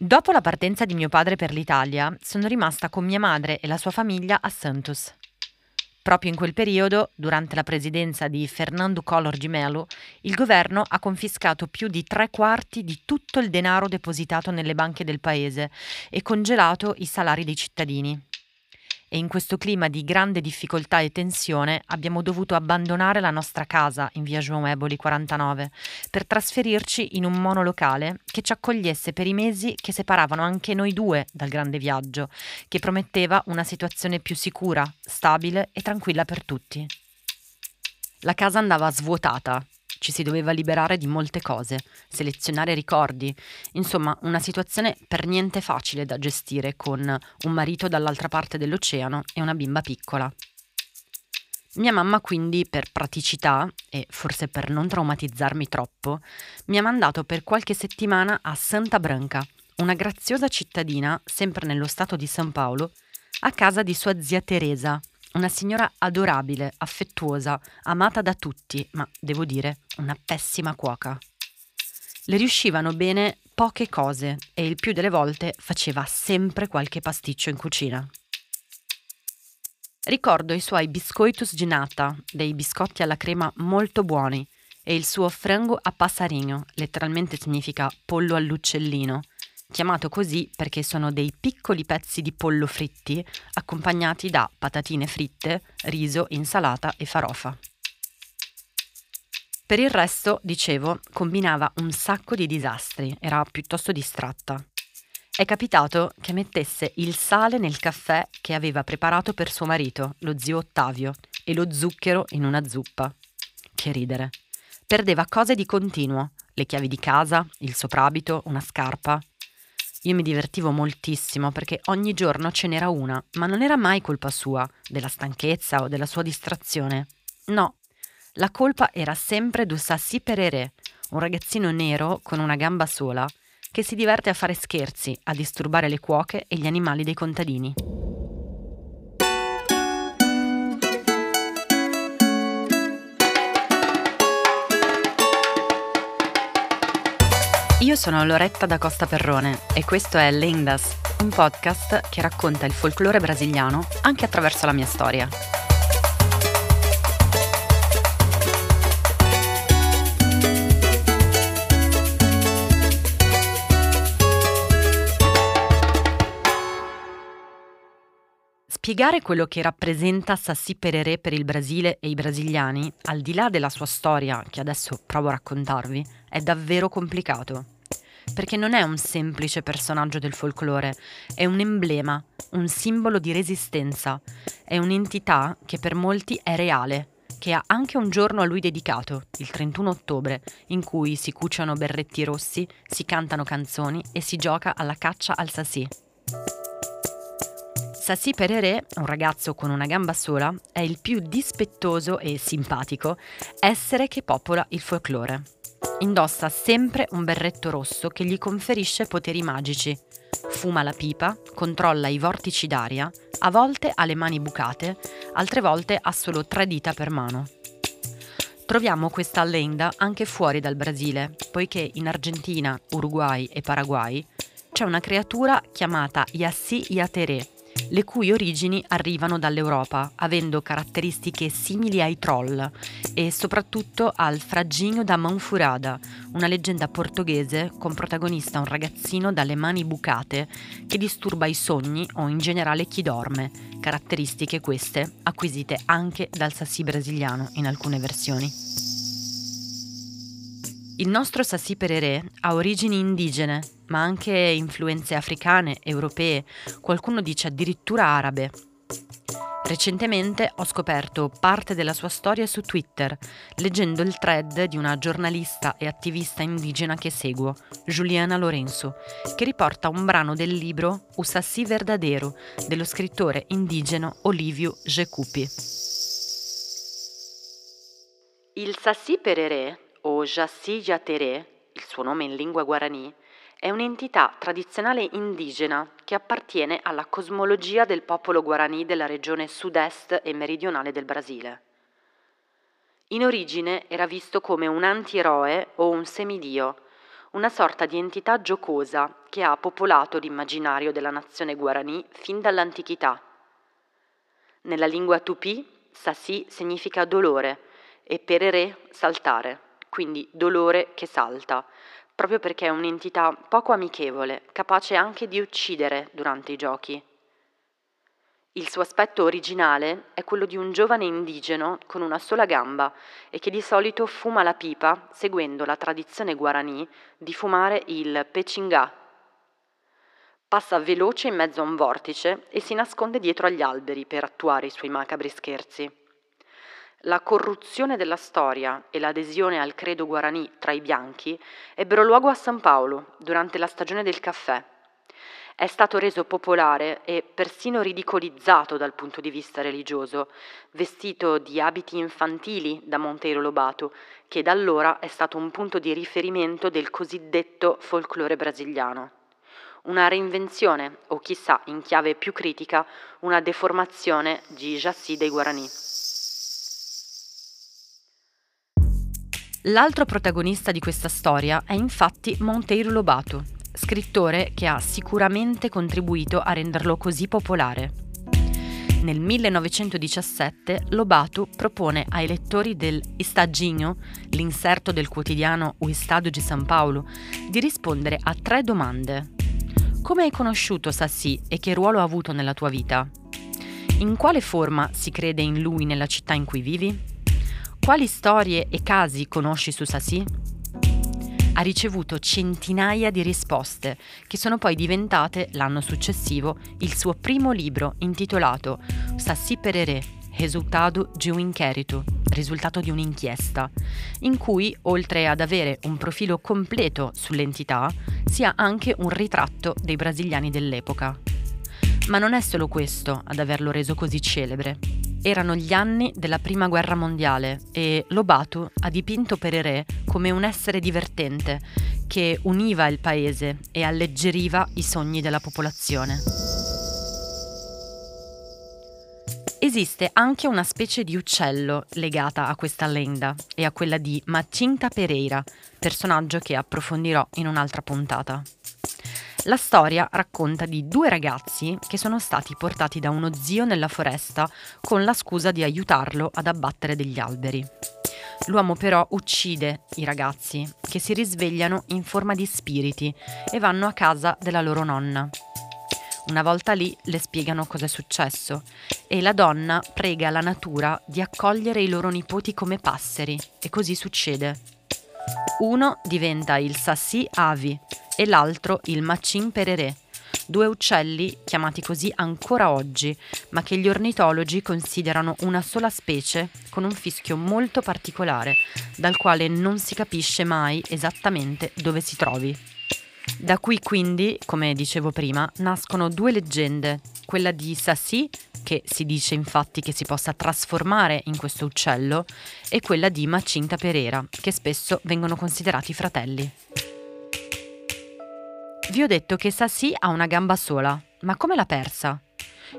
Dopo la partenza di mio padre per l'Italia, sono rimasta con mia madre e la sua famiglia a Santos. Proprio in quel periodo, durante la presidenza di Fernando Collor di Mello, il governo ha confiscato più di tre quarti di tutto il denaro depositato nelle banche del paese e congelato i salari dei cittadini e in questo clima di grande difficoltà e tensione abbiamo dovuto abbandonare la nostra casa in via João Eboli 49 per trasferirci in un monolocale che ci accogliesse per i mesi che separavano anche noi due dal grande viaggio, che prometteva una situazione più sicura, stabile e tranquilla per tutti. La casa andava svuotata ci si doveva liberare di molte cose, selezionare ricordi, insomma una situazione per niente facile da gestire con un marito dall'altra parte dell'oceano e una bimba piccola. Mia mamma quindi, per praticità e forse per non traumatizzarmi troppo, mi ha mandato per qualche settimana a Santa Branca, una graziosa cittadina, sempre nello stato di San Paolo, a casa di sua zia Teresa, una signora adorabile, affettuosa, amata da tutti, ma devo dire una pessima cuoca. Le riuscivano bene poche cose e il più delle volte faceva sempre qualche pasticcio in cucina. Ricordo i suoi biscoitus ginata, dei biscotti alla crema molto buoni, e il suo frango a passarinho, letteralmente significa pollo all'uccellino, chiamato così perché sono dei piccoli pezzi di pollo fritti accompagnati da patatine fritte, riso, insalata e farofa. Per il resto, dicevo, combinava un sacco di disastri, era piuttosto distratta. È capitato che mettesse il sale nel caffè che aveva preparato per suo marito, lo zio Ottavio, e lo zucchero in una zuppa. Che ridere. Perdeva cose di continuo, le chiavi di casa, il soprabito, una scarpa. Io mi divertivo moltissimo perché ogni giorno ce n'era una, ma non era mai colpa sua, della stanchezza o della sua distrazione. No, la colpa era sempre du Sassi Pereré, un ragazzino nero con una gamba sola, che si diverte a fare scherzi, a disturbare le cuoche e gli animali dei contadini. Io sono Loretta da Costa Perrone e questo è Lendas, un podcast che racconta il folklore brasiliano anche attraverso la mia storia. Spiegare quello che rappresenta Sassi Pereré per il Brasile e i brasiliani, al di là della sua storia, che adesso provo a raccontarvi, è davvero complicato. Perché non è un semplice personaggio del folklore, è un emblema, un simbolo di resistenza, è un'entità che per molti è reale, che ha anche un giorno a lui dedicato, il 31 ottobre, in cui si cuciono berretti rossi, si cantano canzoni e si gioca alla caccia al sassi. Sassi Pereré, un ragazzo con una gamba sola, è il più dispettoso e simpatico essere che popola il folklore. Indossa sempre un berretto rosso che gli conferisce poteri magici. Fuma la pipa, controlla i vortici d'aria, a volte ha le mani bucate, altre volte ha solo tre dita per mano. Troviamo questa lenda anche fuori dal Brasile, poiché in Argentina, Uruguay e Paraguay c'è una creatura chiamata Yassi Yateré, le cui origini arrivano dall'Europa, avendo caratteristiche simili ai troll e soprattutto al Fraggino da Manfurada, una leggenda portoghese con protagonista un ragazzino dalle mani bucate che disturba i sogni o in generale chi dorme, caratteristiche queste acquisite anche dal sassi brasiliano in alcune versioni. Il nostro Sassi Pereré ha origini indigene, ma anche influenze africane, europee, qualcuno dice addirittura arabe. Recentemente ho scoperto parte della sua storia su Twitter, leggendo il thread di una giornalista e attivista indigena che seguo, Juliana Lorenzo, che riporta un brano del libro O Sassi Verdadero dello scrittore indigeno Olivio Jecupi. Il Sassi Pereré o Jassi Jateré, il suo nome in lingua guarani, è un'entità tradizionale indigena che appartiene alla cosmologia del popolo guarani della regione sud-est e meridionale del Brasile. In origine era visto come un antieroe o un semidio, una sorta di entità giocosa che ha popolato l'immaginario della nazione guarani fin dall'antichità. Nella lingua tupì, sassi significa dolore e perere saltare, quindi dolore che salta, proprio perché è un'entità poco amichevole, capace anche di uccidere durante i giochi. Il suo aspetto originale è quello di un giovane indigeno con una sola gamba e che di solito fuma la pipa seguendo la tradizione guarani di fumare il pecingà. Passa veloce in mezzo a un vortice e si nasconde dietro agli alberi per attuare i suoi macabri scherzi. La corruzione della storia e l'adesione al credo guarani tra i bianchi ebbero luogo a San Paolo durante la stagione del caffè è stato reso popolare e persino ridicolizzato dal punto di vista religioso, vestito di abiti infantili da Monteiro Lobato, che da allora è stato un punto di riferimento del cosiddetto folklore brasiliano. Una reinvenzione, o chissà, in chiave più critica, una deformazione di Jassy dei Guarani. L'altro protagonista di questa storia è infatti Monteiro Lobato, scrittore che ha sicuramente contribuito a renderlo così popolare. Nel 1917 Lobato propone ai lettori del Estadinho, l'inserto del quotidiano O Estado di San Paolo, di rispondere a tre domande. Come hai conosciuto Sassi e che ruolo ha avuto nella tua vita? In quale forma si crede in lui nella città in cui vivi? Quali storie e casi conosci su Sassi? ha ricevuto centinaia di risposte, che sono poi diventate, l'anno successivo, il suo primo libro intitolato Sassi Perere, Resultado de un inquérito, risultato di un'inchiesta, in cui, oltre ad avere un profilo completo sull'entità, si ha anche un ritratto dei brasiliani dell'epoca. Ma non è solo questo ad averlo reso così celebre. Erano gli anni della Prima Guerra Mondiale e Lobato ha dipinto Perere come un essere divertente che univa il paese e alleggeriva i sogni della popolazione. Esiste anche una specie di uccello legata a questa lenda e a quella di Macinta Pereira, personaggio che approfondirò in un'altra puntata. La storia racconta di due ragazzi che sono stati portati da uno zio nella foresta con la scusa di aiutarlo ad abbattere degli alberi. L'uomo però uccide i ragazzi, che si risvegliano in forma di spiriti e vanno a casa della loro nonna. Una volta lì le spiegano cosa è successo e la donna prega la natura di accogliere i loro nipoti come passeri e così succede. Uno diventa il Sassi Avi, e l'altro il Macin Pereré, due uccelli chiamati così ancora oggi, ma che gli ornitologi considerano una sola specie con un fischio molto particolare, dal quale non si capisce mai esattamente dove si trovi. Da qui quindi, come dicevo prima, nascono due leggende, quella di Sassi, che si dice infatti che si possa trasformare in questo uccello, e quella di Macinta Perera, che spesso vengono considerati fratelli. Vi ho detto che Sassi ha una gamba sola, ma come l'ha persa?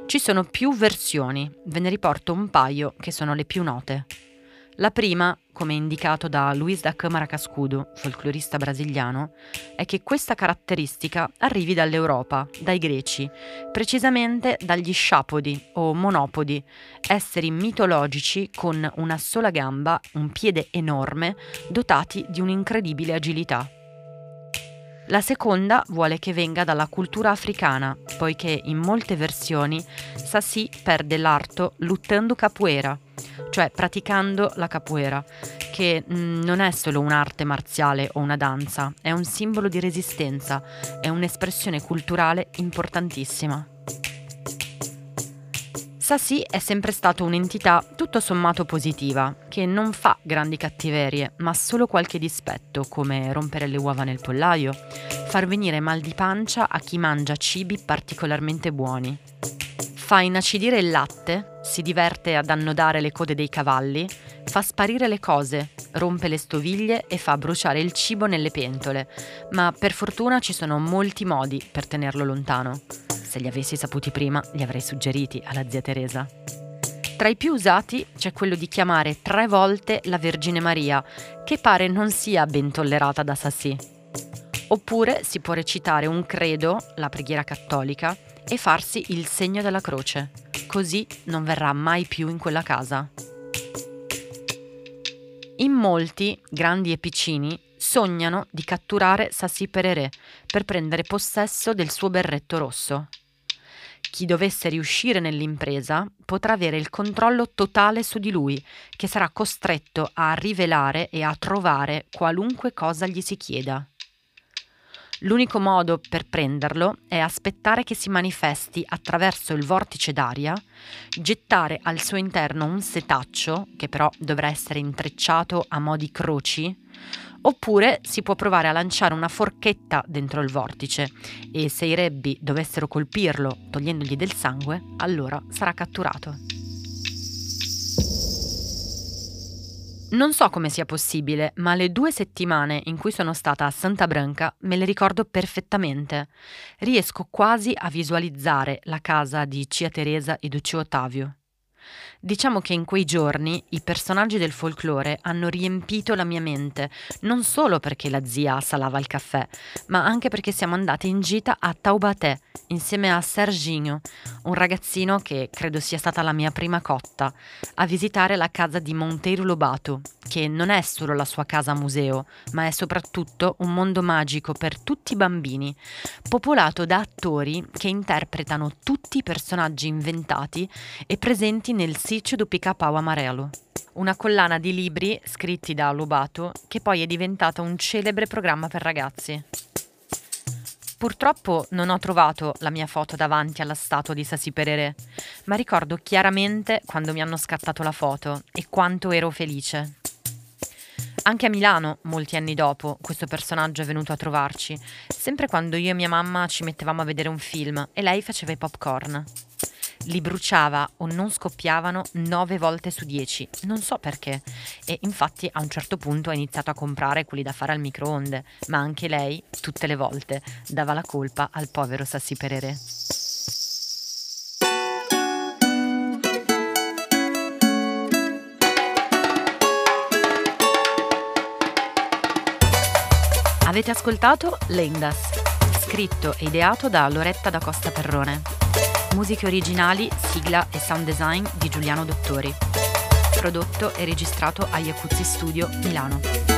Ci sono più versioni, ve ne riporto un paio che sono le più note. La prima, come indicato da Luis da Câmara Cascudo, folclorista brasiliano, è che questa caratteristica arrivi dall'Europa, dai greci, precisamente dagli sciapodi o monopodi, esseri mitologici con una sola gamba, un piede enorme, dotati di un'incredibile agilità. La seconda vuole che venga dalla cultura africana, poiché in molte versioni Sassi perde l'arto luttando capoeira, cioè praticando la capoeira, che mm, non è solo un'arte marziale o una danza, è un simbolo di resistenza, è un'espressione culturale importantissima. Sassi è sempre stato un'entità tutto sommato positiva, che non fa grandi cattiverie, ma solo qualche dispetto, come rompere le uova nel pollaio, far venire mal di pancia a chi mangia cibi particolarmente buoni. Fa inacidire il latte, si diverte ad annodare le code dei cavalli, fa sparire le cose, rompe le stoviglie e fa bruciare il cibo nelle pentole, ma per fortuna ci sono molti modi per tenerlo lontano. Se li avessi saputi prima, li avrei suggeriti alla zia Teresa. Tra i più usati c'è quello di chiamare tre volte la Vergine Maria, che pare non sia ben tollerata da Sassi. Oppure si può recitare un credo, la preghiera cattolica, e farsi il segno della croce. Così non verrà mai più in quella casa. In molti, grandi e piccini, sognano di catturare Sassi Pereré per prendere possesso del suo berretto rosso. Chi dovesse riuscire nell'impresa potrà avere il controllo totale su di lui, che sarà costretto a rivelare e a trovare qualunque cosa gli si chieda. L'unico modo per prenderlo è aspettare che si manifesti attraverso il vortice d'aria, gettare al suo interno un setaccio, che però dovrà essere intrecciato a mo' di croci, oppure si può provare a lanciare una forchetta dentro il vortice e se i rebbi dovessero colpirlo togliendogli del sangue, allora sarà catturato. Non so come sia possibile, ma le due settimane in cui sono stata a Santa Branca me le ricordo perfettamente. Riesco quasi a visualizzare la casa di Cia Teresa e Duccio Ottavio. Diciamo che in quei giorni i personaggi del folklore hanno riempito la mia mente, non solo perché la zia salava il caffè, ma anche perché siamo andate in gita a Taubaté insieme a Serginho, un ragazzino che credo sia stata la mia prima cotta, a visitare la casa di Monteiro Lobato, che non è solo la sua casa museo, ma è soprattutto un mondo magico per tutti i bambini, popolato da attori che interpretano tutti i personaggi inventati e presenti nel sitio do Pica-Pau Amarelo, una collana di libri scritti da Lobato che poi è diventata un celebre programma per ragazzi. Purtroppo non ho trovato la mia foto davanti alla statua di Sassi Perere, ma ricordo chiaramente quando mi hanno scattato la foto e quanto ero felice. Anche a Milano, molti anni dopo, questo personaggio è venuto a trovarci, sempre quando io e mia mamma ci mettevamo a vedere un film e lei faceva i popcorn li bruciava o non scoppiavano 9 volte su 10, non so perché. E infatti a un certo punto ha iniziato a comprare quelli da fare al microonde, ma anche lei, tutte le volte, dava la colpa al povero Sassi Perere. Avete ascoltato Lendas, scritto e ideato da Loretta da Costa Perrone. Musiche originali, sigla e sound design di Giuliano Dottori. Prodotto e registrato a Iacuzzi Studio, Milano.